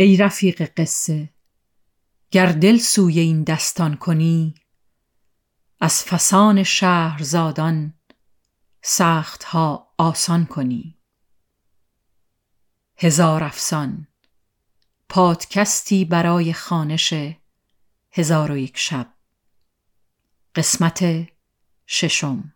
ای رفیق قصه گر دل سوی این دستان کنی از فسان شهرزادان سخت ها آسان کنی. هزار افسان پادکستی برای خانش هزار و یک شب. قسمت ششم.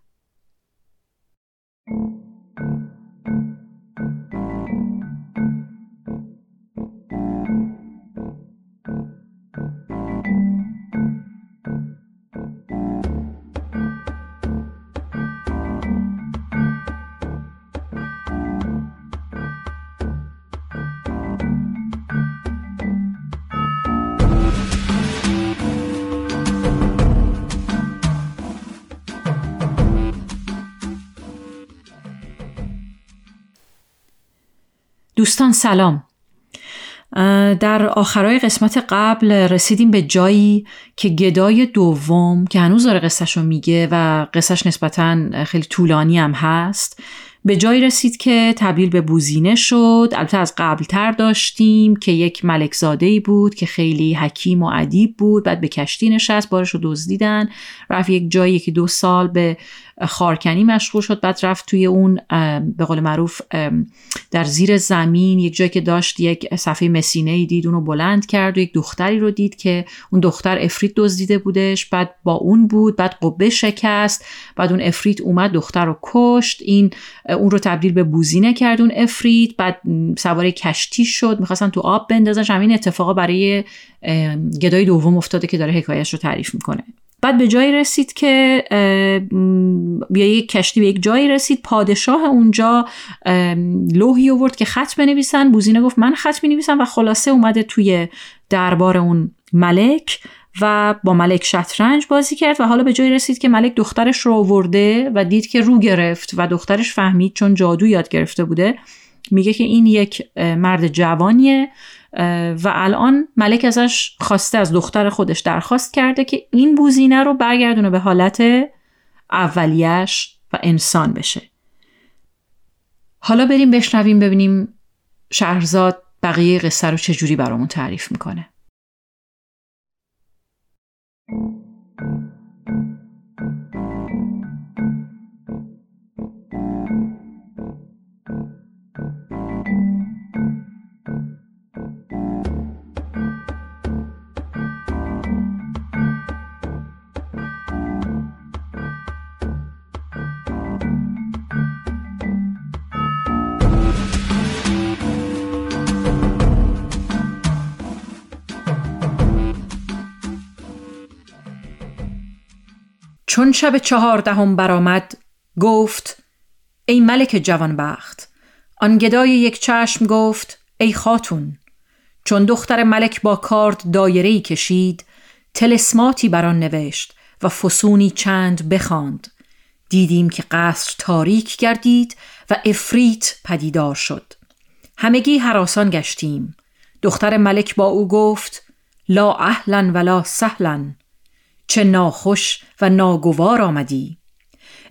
دوستان سلام. در آخرای قسمت قبل رسیدیم به جایی که گدای دوم که هنوز داره قصهش رو میگه و قصهش نسبتا خیلی طولانی هم هست به جایی رسید که تبدیل به بوزینه شد. البته از قبلتر داشتیم که یک ملکزاده ای بود که خیلی حکیم و ادیب بود بعد به کشتی نشست بارش رو دزدیدن. رفت یک جایی که دو سال به خارکنی مشغول شد بعد رفت توی اون به قول معروف در زیر زمین یک جایی که داشت یک صفحه مسینه ای دید اونو بلند کرد و یک دختری رو دید که اون دختر افریت دزدیده بودش بعد با اون بود بعد قبه شکست بعد اون افریت اومد دختر رو کشت این اون رو تبدیل به بوزینه کرد اون افریت بعد سوار کشتی شد می‌خواستن تو آب بندازن همین اتفاقا برای گدای دوم افتاده که داره حکایش رو تعریف می‌کنه. بعد به جایی رسید که بیا یک کشتی به یک جایی رسید پادشاه اونجا لوحی آورد که خط بنویسن. بوزینه گفت من خط نویسم و خلاصه اومده توی دربار اون ملک و با ملک شطرنج بازی کرد و حالا به جایی رسید که ملک دخترش رو آورده و دید که رو گرفت و دخترش فهمید چون جادو یاد گرفته بوده. میگه که این یک مرد جوانیه. و الان ملک ازش خواسته از دختر خودش درخواست کرده که این بوزینه رو برگردونه به حالت اولیش و انسان بشه. حالا بریم بشنویم ببینیم شهرزاد بقیه قصه رو چجوری برامون تعریف می‌کنه. چون شب چهاردهم برآمد گفت ای ملک جوانبخت آن گدای یک چشم گفت ای خاتون چون دختر ملک با کارد دایره‌ای کشید تلسماتی بر آن نوشت و فسونی چند بخواند. دیدیم که قصر تاریک گردید و افریت پدیدار شد. همگی حراسان گشتیم. دختر ملک با او گفت لا اهلا ولا سهلا. چه ناخوش و ناگوار آمدی.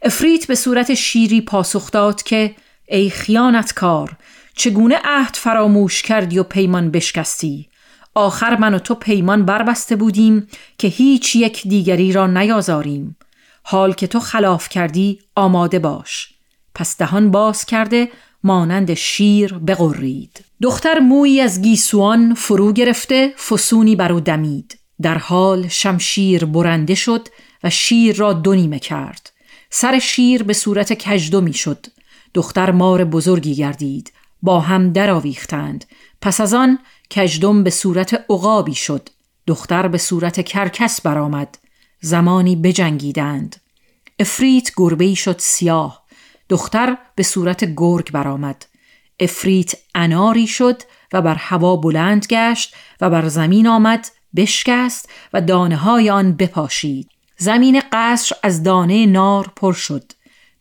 افریت به صورت شیری پاسخ داد که ای خیانتکار چگونه عهد فراموش کردی و پیمان بشکستی؟ آخر من و تو پیمان بربسته بودیم که هیچ یک دیگری را نیازاریم. حال که تو خلاف کردی آماده باش. پس دهان باز کرده مانند شیر بغرید. دختر مویی از گیسوان فرو گرفته فسونی بر او دمید. در حال شمشیر برنده شد و شیر را دو نیمه کرد. سر شیر به صورت کجدمی شد دختر مار بزرگی گردید. با هم درآویختند. پس از آن کجدم به صورت عقابی شد. دختر به صورت کرکس برآمد. زمانی بجنگیدند. افریت گربه شد سیاه. دختر به صورت گرگ برآمد. افریت اناری شد و بر هوا بلند گشت و بر زمین آمد بشکست و دانه های آن بپاشید. زمین قصر از دانه نار پر شد.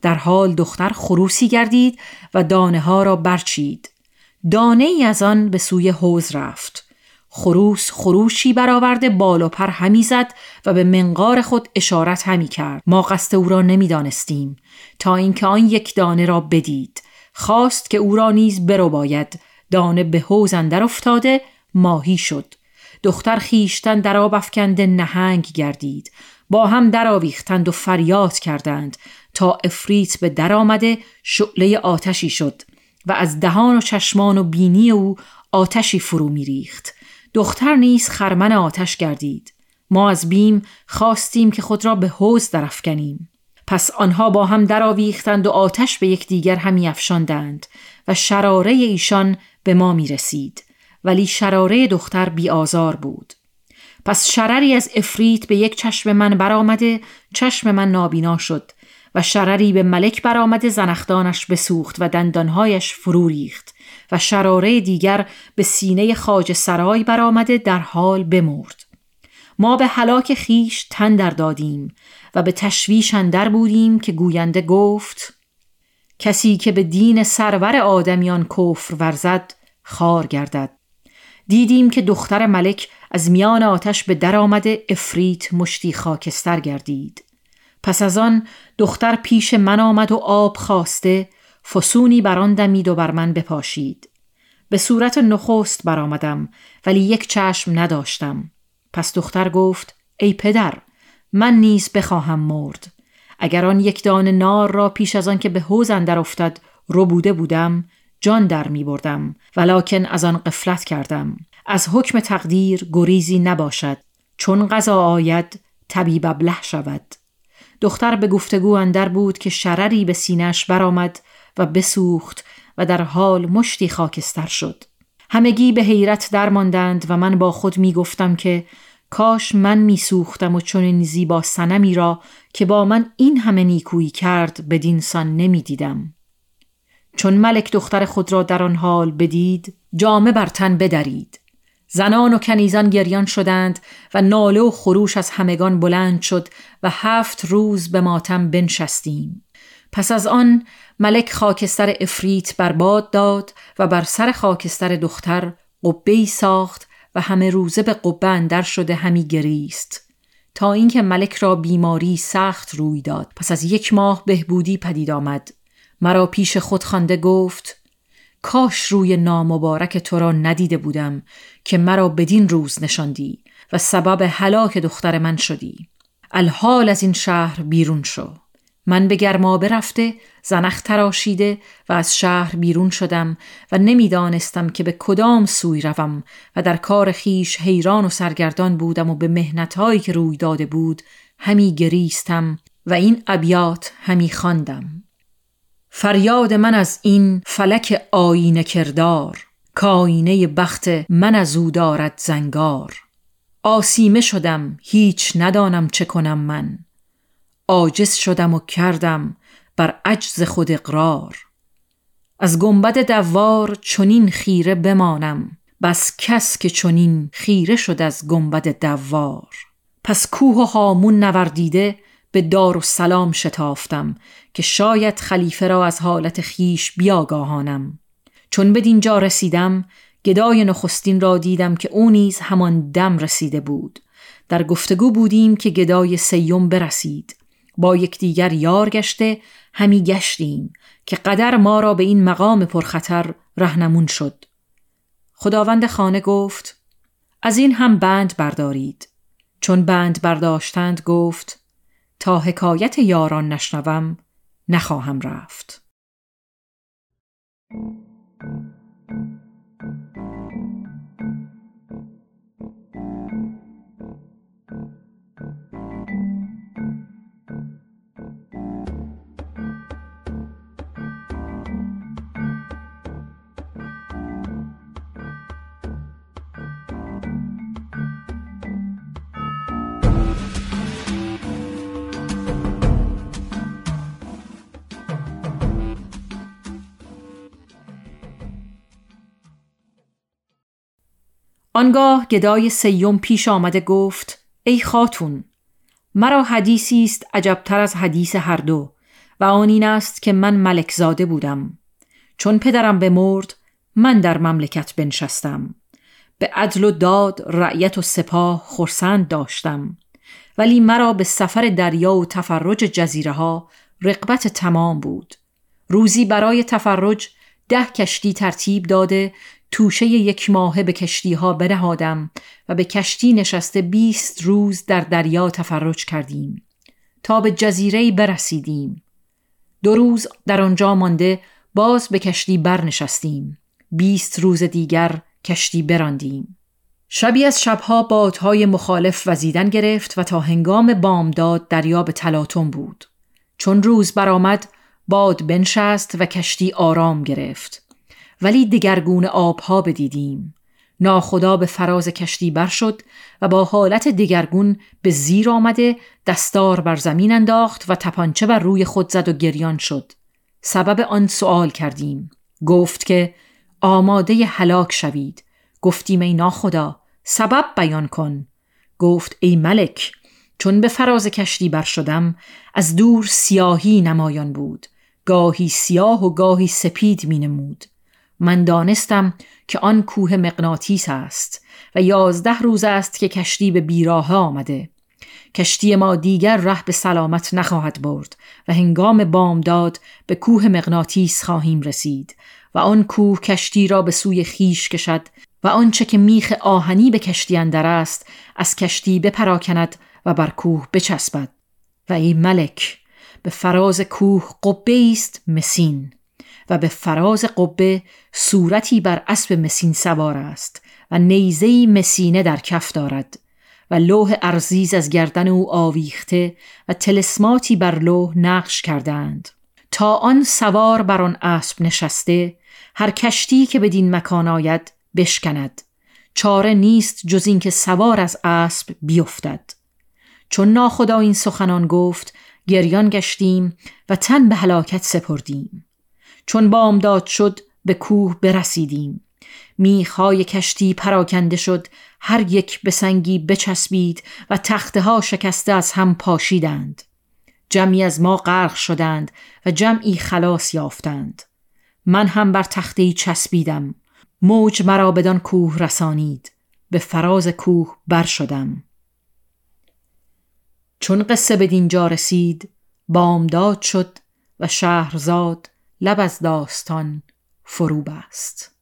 در حال دختر خروسی گردید و دانه ها را برچید. دانه ای از آن به سوی حوز رفت. خروس خروشی برآورده بال و پر همی زد و به منقار خود اشارت همی کرد. ما قصد او را نمی‌دانستیم. تا اینکه آن یک دانه را بدید. خواست که او را نیز برو باید دانه به حوز اندر افتاده ماهی شد. دختر خیشتن در آب افکنده نهنگ گردید. با هم درآویختند و فریاد کردند تا افریت به در آمده شعله آتشی شد و از دهان و چشمان و بینی او آتشی فرو میریخت. دختر نیز خرمن آتش گردید. ما از بیم خواستیم که خود را به حوز درافکنیم. پس آنها با هم درآویختند و آتش به یکدیگر همی افشاندند و شراره ایشان به ما می رسید ولی شراره دختر بی آزار بود. پس شرری از افریت به یک چشم من برآمده چشم من نابینا شد و شرری به ملک برآمده زنختانش بسوخت و دندانهایش فرو ریخت و شراره دیگر به سینه خاج سرای برآمده در حال بمرد. ما به هلاک خیش تن در دادیم و به تشویش اندر بودیم که گوینده گفت کسی که به دین سرور آدمیان کفر ورزد خار گردد. دیدیم که دختر ملک از میان آتش به در آمده افریت مشتی خاکستر گردید. پس از آن دختر پیش من آمد و آب خواسته فسونی بر آن دمید و بر من بپاشید. به صورت نخست برآمدم ولی یک چشم نداشتم. پس دختر گفت ای پدر من نیز بخواهم مرد. اگر آن یک دان نار را پیش از آن که به حوز اندر افتد رو بوده بودم جان در می بردم ولکن از آن قفلت کردم. از حکم تقدیر گریزی نباشد. چون غذا آید طبیب ابله شود. دختر به گفتگو اندر بود که شرری به سینش برآمد و بسوخت و در حال مشتی خاکستر شد. همگی به حیرت درماندند و من با خود می گفتم که کاش من می سوختم و چون زیبا سنمی را که با من این همه نیکویی کرد به دینسان نمی دیدم. چون ملک دختر خود را در آن حال بدید جامه بر تن بدرید. زنان و کنیزان گریان شدند و ناله و خروش از همگان بلند شد و هفت روز به ماتم بنشستیم. پس از آن ملک خاکستر افریت باد داد و بر سر خاکستر دختر قبه ساخت و همه روزه به قبه اندر شده همی گریست. تا اینکه ملک را بیماری سخت روی داد. پس از یک ماه بهبودی پدید آمد. مرا پیش خود خوانده گفت کاش روی نامبارک تو را ندیده بودم که مرا بدین روز نشاندی و سبب هلاک دختر من شدی الحال از این شهر بیرون شو من به گرما برفته زنخ تراشیده و از شهر بیرون شدم و نمی‌دانستم که به کدام سوی روم و در کار خیش حیران و سرگردان بودم و به مهنتهایی که روی داده بود همی گریستم و این ابیات همی خواندم. فریاد من از این فلک آینه کردار کاینه بخت من از او دارد زنگار. آسیمه شدم هیچ ندانم چه کنم من. عاجز شدم و کردم بر عجز خود اقرار. از گنبد دوار چنین خیره بمانم بس کس که چنین خیره شد از گنبد دوار. پس کوه و هامون نوردیده به دار و سلام شتافتم که شاید خلیفه را از حالت خیش بیاگاهانم. چون به دینجا رسیدم گدای نخستین را دیدم که او نیز همان دم رسیده بود. در گفتگو بودیم که گدای سیوم برسید. با یکدیگر یار گشته همی گشتیم که قدر ما را به این مقام پرخطر رهنمون شد. خداوند خانه گفت از این هم بند بردارید. چون بند برداشتند گفت تا حکایت یاران نشنوم نخواهم رفت. آنگاه گدای سیوم پیش آمده گفت ای خاتون مرا حدیثی است عجبتر از حدیث هر دو و آن این است که من ملک زاده بودم. چون پدرم بمرد من در مملکت بنشستم. به عدل و داد رعیت و سپاه خرسند داشتم. ولی مرا به سفر دریا و تفرج جزیره ها رقبت تمام بود. روزی برای تفرج ده کشتی ترتیب داده توشه یک ماهه به کشتی ها بنهادم و به کشتی نشسته بیست روز در دریا تفرج کردیم. تا به جزیره برسیدیم. دو روز در آنجا مانده باز به کشتی برنشستیم. بیست روز دیگر کشتی براندیم. شبی از شبها بادهای مخالف وزیدن گرفت و تا هنگام بامداد دریا به تلاطم بود. چون روز برآمد باد بنشست و کشتی آرام گرفت. ولی دگرگون آبها بدیدیم. ناخدا به فراز کشتی بر شد و با حالت دگرگون به زیر آمده دستار بر زمین انداخت و تپانچه بر روی خود زد و گریان شد. سبب آن سوال کردیم. گفت که آماده هلاک شوید. گفتیم ای ناخدا سبب بیان کن. گفت ای ملک چون به فراز کشتی بر شدم از دور سیاهی نمایان بود. گاهی سیاه و گاهی سپید می نمود. من دانستم که آن کوه مغناطیس است و یازده روز است که کشتی به بیراه آمده. کشتی ما دیگر ره به سلامت نخواهد برد و هنگام بامداد به کوه مغناطیس خواهیم رسید و آن کوه کشتی را به سوی خیش کشد و آنچه که میخ آهنی به کشتی اندر است از کشتی بپراکند و بر کوه بچسبد. و ای ملک به فراز کوه قبه است مسین. و به فراز قبه صورتی بر اسب مسین سوار است و نیزهی مسینه در کف دارد و لوح ارزیز از گردن او آویخته و تلسماتی بر لوح نقش کردند تا آن سوار بر آن اسب نشسته هر کشتی که بدین مکان آید بشکند. چاره نیست جز اینکه سوار از اسب بیفتد. چون ناخدا این سخنان گفت گریان گشتیم و تن به هلاکت سپردیم. چون بامداد شد به کوه برسیدیم. میخهای کشتی پراکنده شد هر یک به سنگی بچسبید و تخته ها شکسته از هم پاشیدند. جمعی از ما غرق شدند و جمعی خلاص یافتند. من هم بر تخته چسبیدم. موج مرا بدان کوه رسانید. به فراز کوه بر شدم. چون قصه به دینجا رسید بامداد شد و شهرزاد لب از داستان فرو بست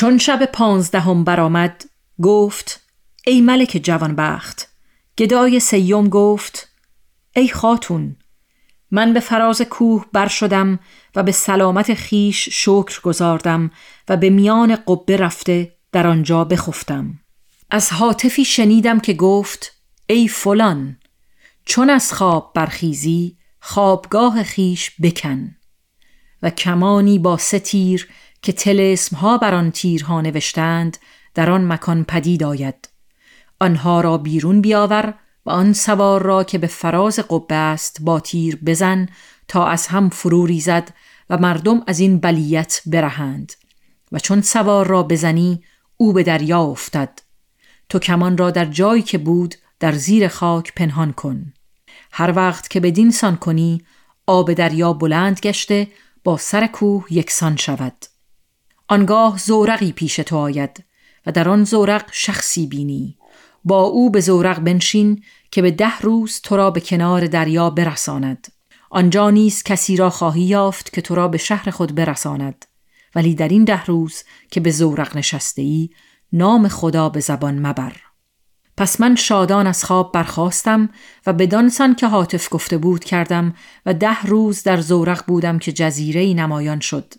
چون شب پانزدهم برآمد گفت ای ملک جوانبخت. گدای سیوم گفت ای خاتون من به فراز کوه بر شدم و به سلامت خیش شکر گذاردم و به میان قبه رفته در آنجا بخفتم. از حاطفی شنیدم که گفت ای فلان چون از خواب برخیزی خوابگاه خیش بکن. و کمانی با ستیر که تلسم ها بر آن تیرها نوشتند در آن مکان پدید آید. آنها را بیرون بیاور و آن سوار را که به فراز قبه است با تیر بزن تا از هم فرو ریزد و مردم از این بلیت برهند. و چون سوار را بزنی او به دریا افتد. تو کمان را در جایی که بود در زیر خاک پنهان کن. هر وقت که بدین سان کنی آب دریا بلند گشته با سر کوه یکسان شود. آنگاه زورقی پیش تو آید و در آن زورق شخصی بینی. با او به زورق بنشین که به ده روز تو را به کنار دریا برساند. آنجا نیز کسی را خواهی یافت که تو را به شهر خود برساند. ولی در این ده روز که به زورق نشسته ای نام خدا به زبان مبر. پس من شادان از خواب برخواستم و به دانسان که حاطف گفته بود کردم و ده روز در زورق بودم که جزیره نمایان شد.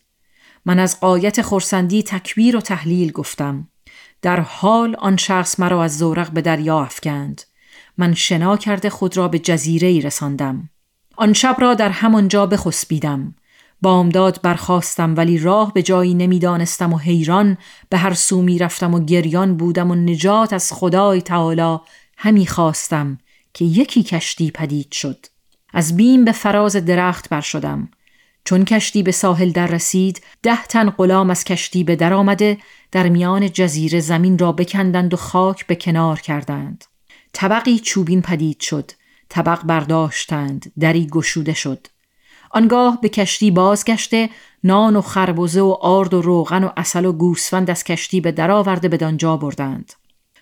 من از قایت خورسندی تکبیر و تحلیل گفتم. در حال آن شخص مرا از زورق به دریا افکند. من شنا کرده خود را به جزیره ای رساندم. آن شب را در همانجا بخسبیدم. بامداد برخواستم ولی راه به جایی نمی‌دانستم و حیران به هر سو می رفتم و گریان بودم و نجات از خدای تعالی همی خواستم که یکی کشتی پدید شد. از بیم به فراز درخت بر شدم چون کشتی به ساحل در رسید ده تن غلام از کشتی به در آمده در میان جزیره زمین را بکندند و خاک به کنار کردند. طبقی چوبین پدید شد طبق برداشتند دری گشوده شد. آنگاه به کشتی بازگشته نان و خربزه و آرد و روغن و اصل و گوسفند از کشتی به درآورده بدانجا بردند.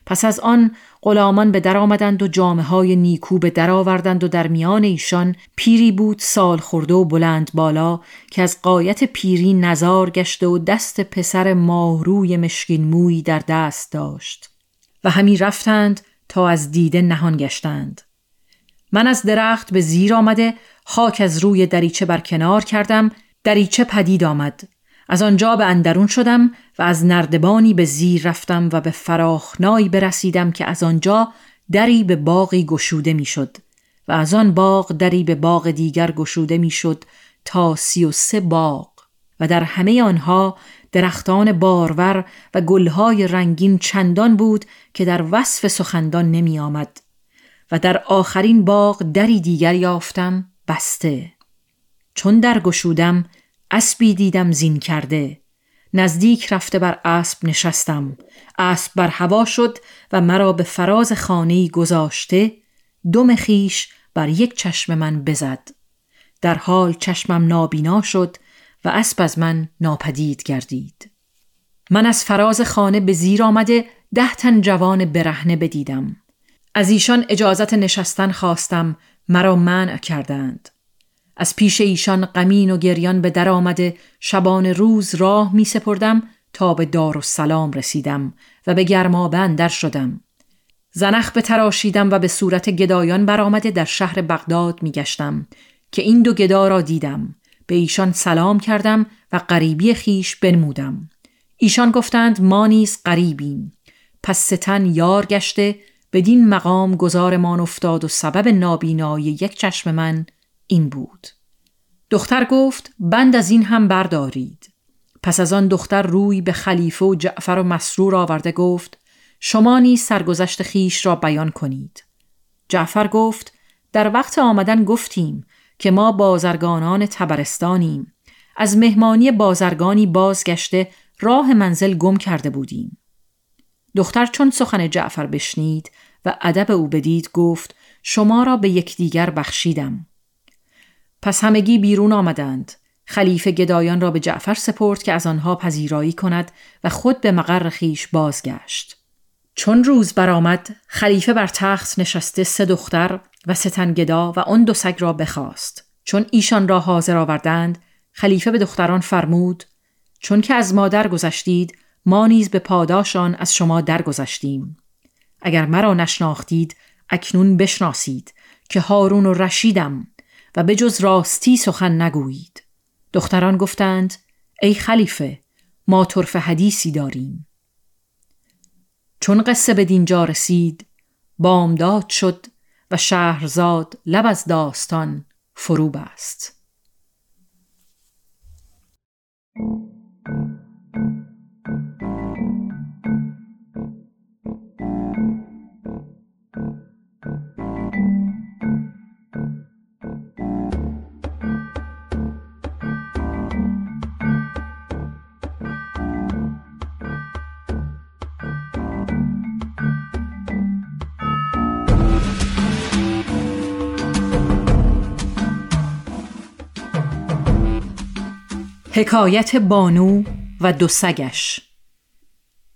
پس از آن غلامان به در آمدند و جامعه های نیکو به در آوردند و در میان ایشان پیری بود سال خورده و بلند بالا که از قایت پیری نزار گشته و دست پسر ماهروی مشکین موی در دست داشت و همی رفتند تا از دیده نهان گشتند. من از درخت به زیر آمده خاک از روی دریچه بر کنار کردم دریچه پدید آمد. از آنجا به اندرون شدم و از نردبانی به زیر رفتم و به فراخنایی برسیدم که از آنجا دری به باقی گشوده می‌شد و از آن باغ دری به باغ دیگر گشوده می‌شد تا سی و سه باغ و در همه آنها درختان بارور و گلهای رنگین چندان بود که در وصف سخندان نمی آمد و در آخرین باغ دری دیگر یافتم بسته. چون در گشودم اسبی دیدم زین کرده. نزدیک رفته بر اسب نشستم. اسب بر هوا شد و مرا به فراز خانه گذاشته. دم خیش بر یک چشم من بزد. در حال چشمم نابینا شد و اسب از من ناپدید گردید. من از فراز خانه به زیر آمده ده تن جوان برهنه بدیدم. از ایشان اجازت نشستن خواستم مرا منع کردند. از پیش ایشان غمین و گریان به در آمده شبان روز راه می سپردم تا به دار و سلام رسیدم و به گرمابه اندر شدم. زنخ به تراشیدم و به صورت گدایان برآمده در شهر بغداد می گشتم که این دو گدا را دیدم. به ایشان سلام کردم و غریبی خیش بنمودم. ایشان گفتند ما نیز غریبیم. پس ستن یار گشته بدین مقام گذارمان افتاد و سبب نابینایی یک چشم من این بود. دختر گفت بند از این هم بردارید. پس از آن دختر روی به خلیفه و جعفر و مسرور آورده گفت شما نیز سرگذشت خیش را بیان کنید. جعفر گفت در وقت آمدن گفتیم که ما بازرگانان تبرستانیم. از مهمانی بازرگانی بازگشته راه منزل گم کرده بودیم. دختر چون سخن جعفر بشنید و ادب او بدید گفت شما را به یکدیگر بخشیدم. پس همگی بیرون آمدند. خلیفه گدایان را به جعفر سپرد که از آنها پذیرایی کند و خود به مقر خیش بازگشت. چون روز برآمد خلیفه بر تخت نشسته سه دختر و ستن گدا و آن دو سگ را بخواست. چون ایشان را حاضر آوردند خلیفه به دختران فرمود چون که از مادر گذشتید ما نیز به پاداشان از شما درگذشتیم. اگر مرا نشناختید اکنون بشناسید که هارون و رشیدم. و به جز راستی سخن نگویید. دختران گفتند ای خلیفه ما طرف حدیثی داریم. چون قصه به دینجا رسید بامداد شد و شهرزاد لب از داستان فرو بست. حکایت بانو و دو سگش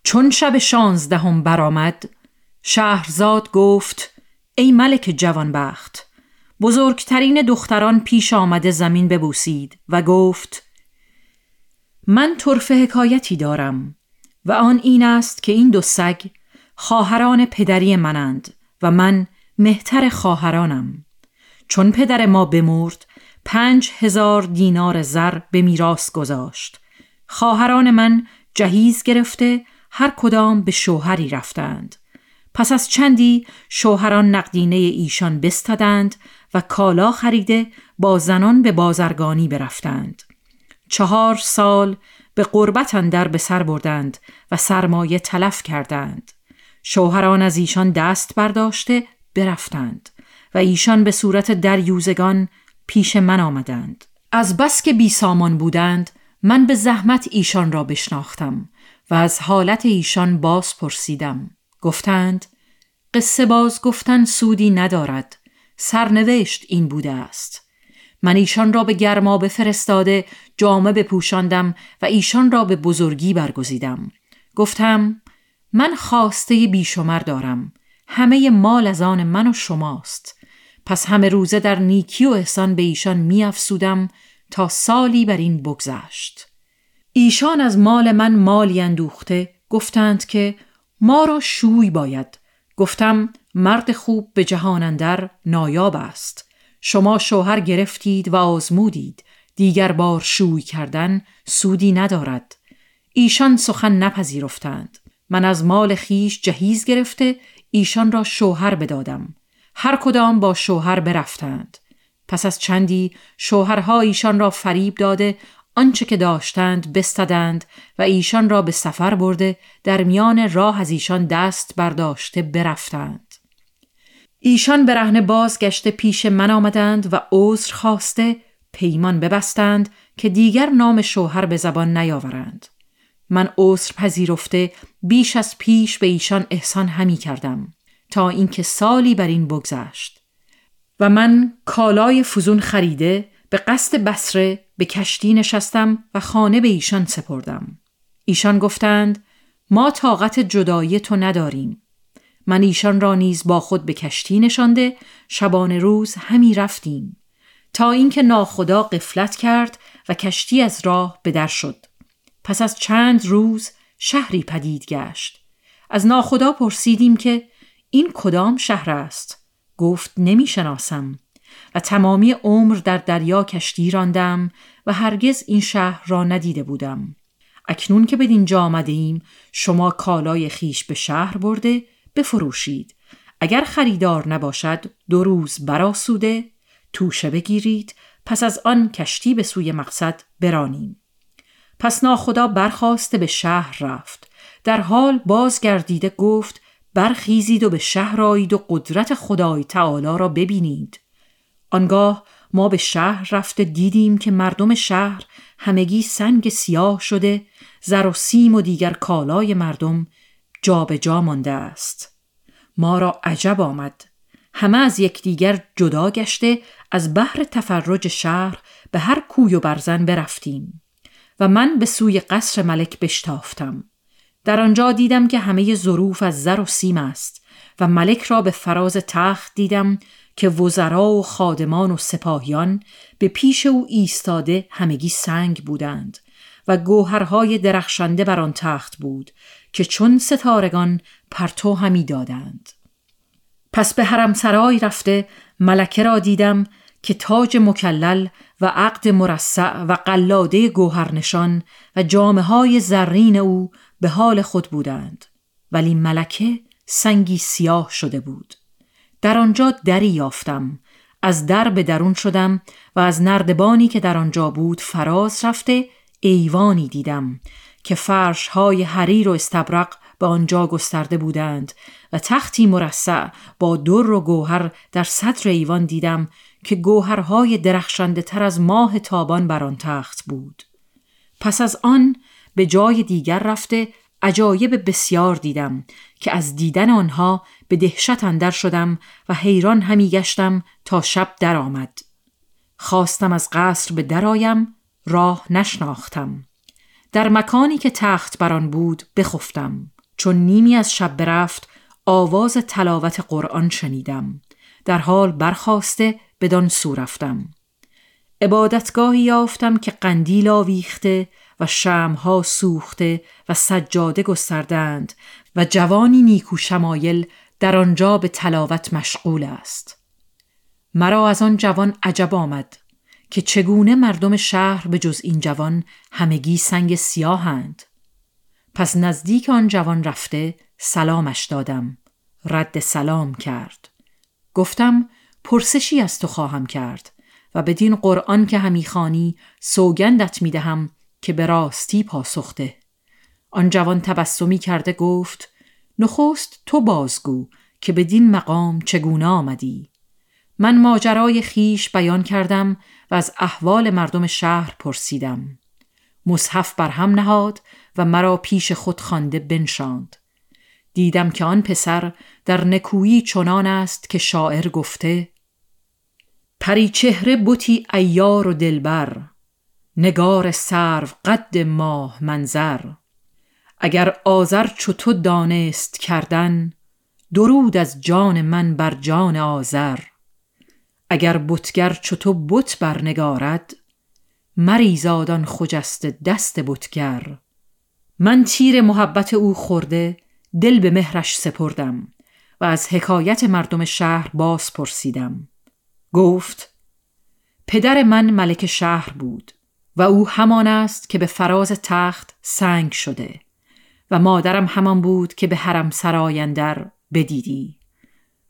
چون شب شانزدهم برآمد شهرزاد گفت ای ملک جوانبخت بزرگترین دختران پیش آمده زمین ببوسید و گفت من طرف حکایتی دارم و آن این است که این دو سگ خواهران پدری منند و من مهتر خواهرانم. چون پدر ما بمرد پنج هزار دینار زر به میراث گذاشت. خواهران من جهیز گرفته هر کدام به شوهری رفتند. پس از چندی شوهران نقدینه ایشان بستدند و کالا خریده با زنان به بازرگانی برفتند. چهار سال به قربت اندر به سر بردند و سرمایه تلف کردند. شوهران از ایشان دست برداشته برفتند و ایشان به صورت دریوزگان پیش من آمدند. از بس که بی سامان بودند من به زحمت ایشان را بشناختم و از حالت ایشان باز پرسیدم. گفتند قصه باز گفتن سودی ندارد. سرنوشت این بوده است. من ایشان را به گرما فرستاده جامه بپوشاندم و ایشان را به بزرگی برگزیدم. گفتم من خواسته بیشمر دارم. همه مال از آن من و شماست. پس همه روزه در نیکی و احسان به ایشان میافسودم تا سالی بر این بگذشت. ایشان از مال من مالی اندوخته گفتند که ما را شوی باید. گفتم مرد خوب به جهان اندر نایاب است. شما شوهر گرفتید و آزمودید. دیگر بار شوی کردن سودی ندارد. ایشان سخن نپذیرفتند. من از مال خیش جهیز گرفته ایشان را شوهر بدادم. هر کدام با شوهر برفتند. پس از چندی شوهرها ایشان را فریب داده آنچه که داشتند بستدند و ایشان را به سفر برده در میان راه از ایشان دست برداشته برفتند. ایشان به رهن بازگشته پیش من آمدند و عذر خواسته پیمان ببستند که دیگر نام شوهر به زبان نیاورند. من عذر پذیرفته بیش از پیش به ایشان احسان همی کردم. تا اینکه سالی بر این بگذشت. و من کالای فزون خریده به قصد بسره به کشتی نشستم و خانه به ایشان سپردم. ایشان گفتند ما طاقت جدایی تو نداریم. من ایشان را نیز با خود به کشتی نشانده شبان روز همی رفتیم. تا اینکه ناخدا قفلت کرد و کشتی از راه به در شد. پس از چند روز شهری پدید گشت. از ناخدا پرسیدیم که این کدام شهر است؟ گفت نمی شناسم و تمامی عمر در دریا کشتی راندم و هرگز این شهر را ندیده بودم. اکنون که به اینجا آمده ایم شما کالای خیش به شهر برده بفروشید. اگر خریدار نباشد دو روز براسوده توشه بگیرید پس از آن کشتی به سوی مقصد برانیم. پس ناخدا برخواسته به شهر رفت. در حال بازگردیده گفت برخیزید و به شهر آیید و قدرت خدای تعالی را ببینید. آنگاه ما به شهر رفته دیدیم که مردم شهر همگی سنگ سیاه شده زر و سیم و دیگر کالای مردم جابجا جا مانده است. ما را عجب آمد. همه از یکدیگر جدا گشته از بحر تفرج شهر به هر کوی و برزن برفتیم. و من به سوی قصر ملک بشتافتم. در آنجا دیدم که همه ظروف از زر و سیم است و ملک را به فراز تخت دیدم که وزرا و خادمان و سپاهیان به پیش او ایستاده همگی سنگ بودند و گوهرهای درخشنده بر آن تخت بود که چون ستارگان پرتو همی دادند. پس به حرم سرای رفته ملکه را دیدم که تاج مکلل و عقد مرصع و قلاده گوهرنشان و جامعه های زرین او به حال خود بودند ولی ملکه سنگی سیاه شده بود. در آنجا دری یافتم از در به درون شدم و از نردبانی که در آنجا بود فراز رفته ایوانی دیدم که فرش های حریر و استبرق به آنجا گسترده بودند و تختی مرصع با در و گوهر در صدر ایوان دیدم که گوهرهای درخشنده تر از ماه تابان بر آن تخت بود. پس از آن به جای دیگر رفته عجایب بسیار دیدم که از دیدن آنها به دهشت اندر شدم و حیران همی گشتم تا شب درآمد. خواستم از قصر به درآیم راه نشناختم. در مکانی که تخت بران بود بخفتم. چون نیمی از شب برفت آواز تلاوت قرآن شنیدم. در حال برخواسته بدان سو رفتم. عبادتگاهی یافتم که قندیل آویخته و شمها سوخته و سجاده گستردند و جوانی نیکو شمایل در آنجا به تلاوت مشغول است. مرا از آن جوان عجب آمد که چگونه مردم شهر به جز این جوان همگی سنگ سیاهند پس نزدیک آن جوان رفته سلامش دادم. رد سلام کرد. گفتم پرسشی از تو خواهم کرد و بدین قرآن که همی خانی سوگندت می دهم که به راستی پاسخته. آن جوان تبسمی کرده گفت نخست تو بازگو که بدین مقام چگونه آمدی. من ماجرای خیش بیان کردم و از احوال مردم شهر پرسیدم. مصحف بر هم نهاد و مرا پیش خود خوانده بنشاند. دیدم که آن پسر در نکویی چنان است که شاعر گفته پری چهره بوتی ایار و دلبر نگار سرو قد ماه منظر. اگر آذر چو تو دانست کردن درود از جان من بر جان آذر. اگر بتگر چو تو بت برنگارد مریزادان خجست دست بتگر. من تیر محبت او خورده دل به مهرش سپردم و از حکایت مردم شهر باز پرسیدم. گفت پدر من ملک شهر بود. و او همان است که به فراز تخت سنگ شده و مادرم همان بود که به حرم سرایندر بدیدی.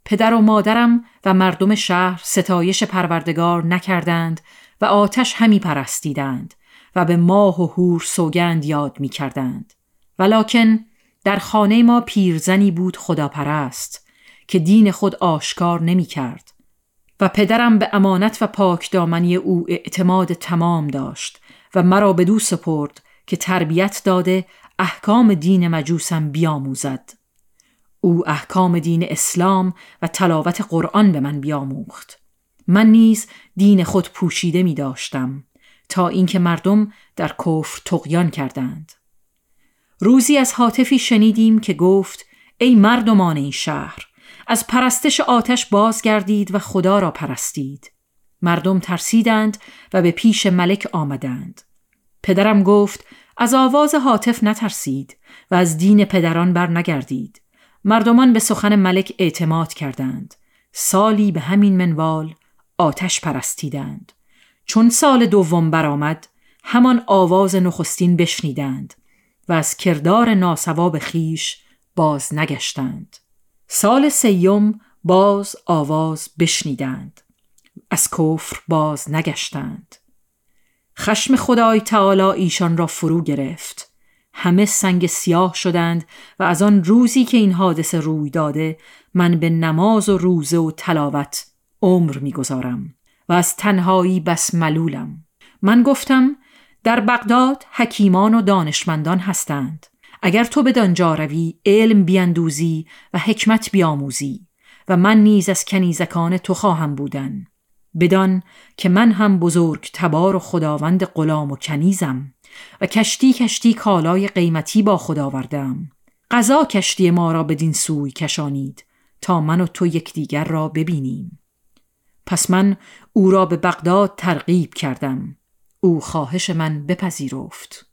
پدر و مادرم و مردم شهر ستایش پروردگار نکردند و آتش همی پرستیدند و به ماه و هور سوگند یاد می کردند. ولیکن در خانه ما پیرزنی بود خداپرست که دین خود آشکار نمی کرد. و پدرم به امانت و پاکدامنی او اعتماد تمام داشت و مرا به دو سپرد که تربیت داده احکام دین مجوسم بیاموزد. او احکام دین اسلام و تلاوت قرآن به من بیاموخت. من نیز دین خود پوشیده می داشتم تا اینکه مردم در کفر تقیان کردند. روزی از حاطفی شنیدیم که گفت ای مردمان این شهر از پرستش آتش بازگردید و خدا را پرستید. مردم ترسیدند و به پیش ملک آمدند. پدرم گفت از آواز حاطف نترسید و از دین پدران بر نگردید مردمان به سخن ملک اعتماد کردند. سالی به همین منوال آتش پرستیدند. چون سال دوم برآمد همان آواز نخستین بشنیدند و از کردار ناسواب خیش باز نگشتند. سال سیم باز آواز بشنیدند. از کفر باز نگشتند. خشم خدای تعالی ایشان را فرو گرفت. همه سنگ سیاه شدند و از آن روزی که این حادثه روی داده من به نماز و روزه و تلاوت عمر می‌گذارم و از تنهایی بس ملولم. من گفتم در بغداد حکیمان و دانشمندان هستند. اگر تو بدانجا روی علم بیندوزی و حکمت بیاموزی و من نیز از کنیزکان تو خواهم بودن. بدان که من هم بزرگ تبار و خداوند غلام و کنیزم و کشتی کشتی کالای قیمتی با خدا آوردم. قضا کشتی ما را بدین سوی کشانید تا من و تو یکدیگر را ببینیم. پس من او را به بغداد ترغیب کردم. او خواهش من بپذیرفت.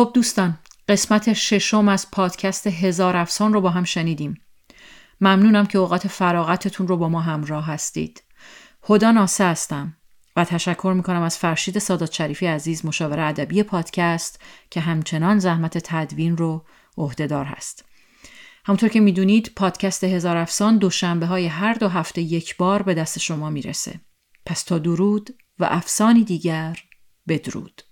خب دوستان قسمت ششم از پادکست هزار افسان رو با هم شنیدیم. ممنونم که اوقات فراغتتون رو با ما همراه هستید. هدا ناسه هستم و تشکر می‌کنم از فرشید سادات شریفی عزیز مشاور ادبی پادکست که همچنان زحمت تدوین رو عهدهدار هست. همونطور که می‌دونید پادکست هزار افسان دوشنبه های هر دو هفته یک بار به دست شما می‌رسه. پس تا درود و افسانی دیگر بدرود.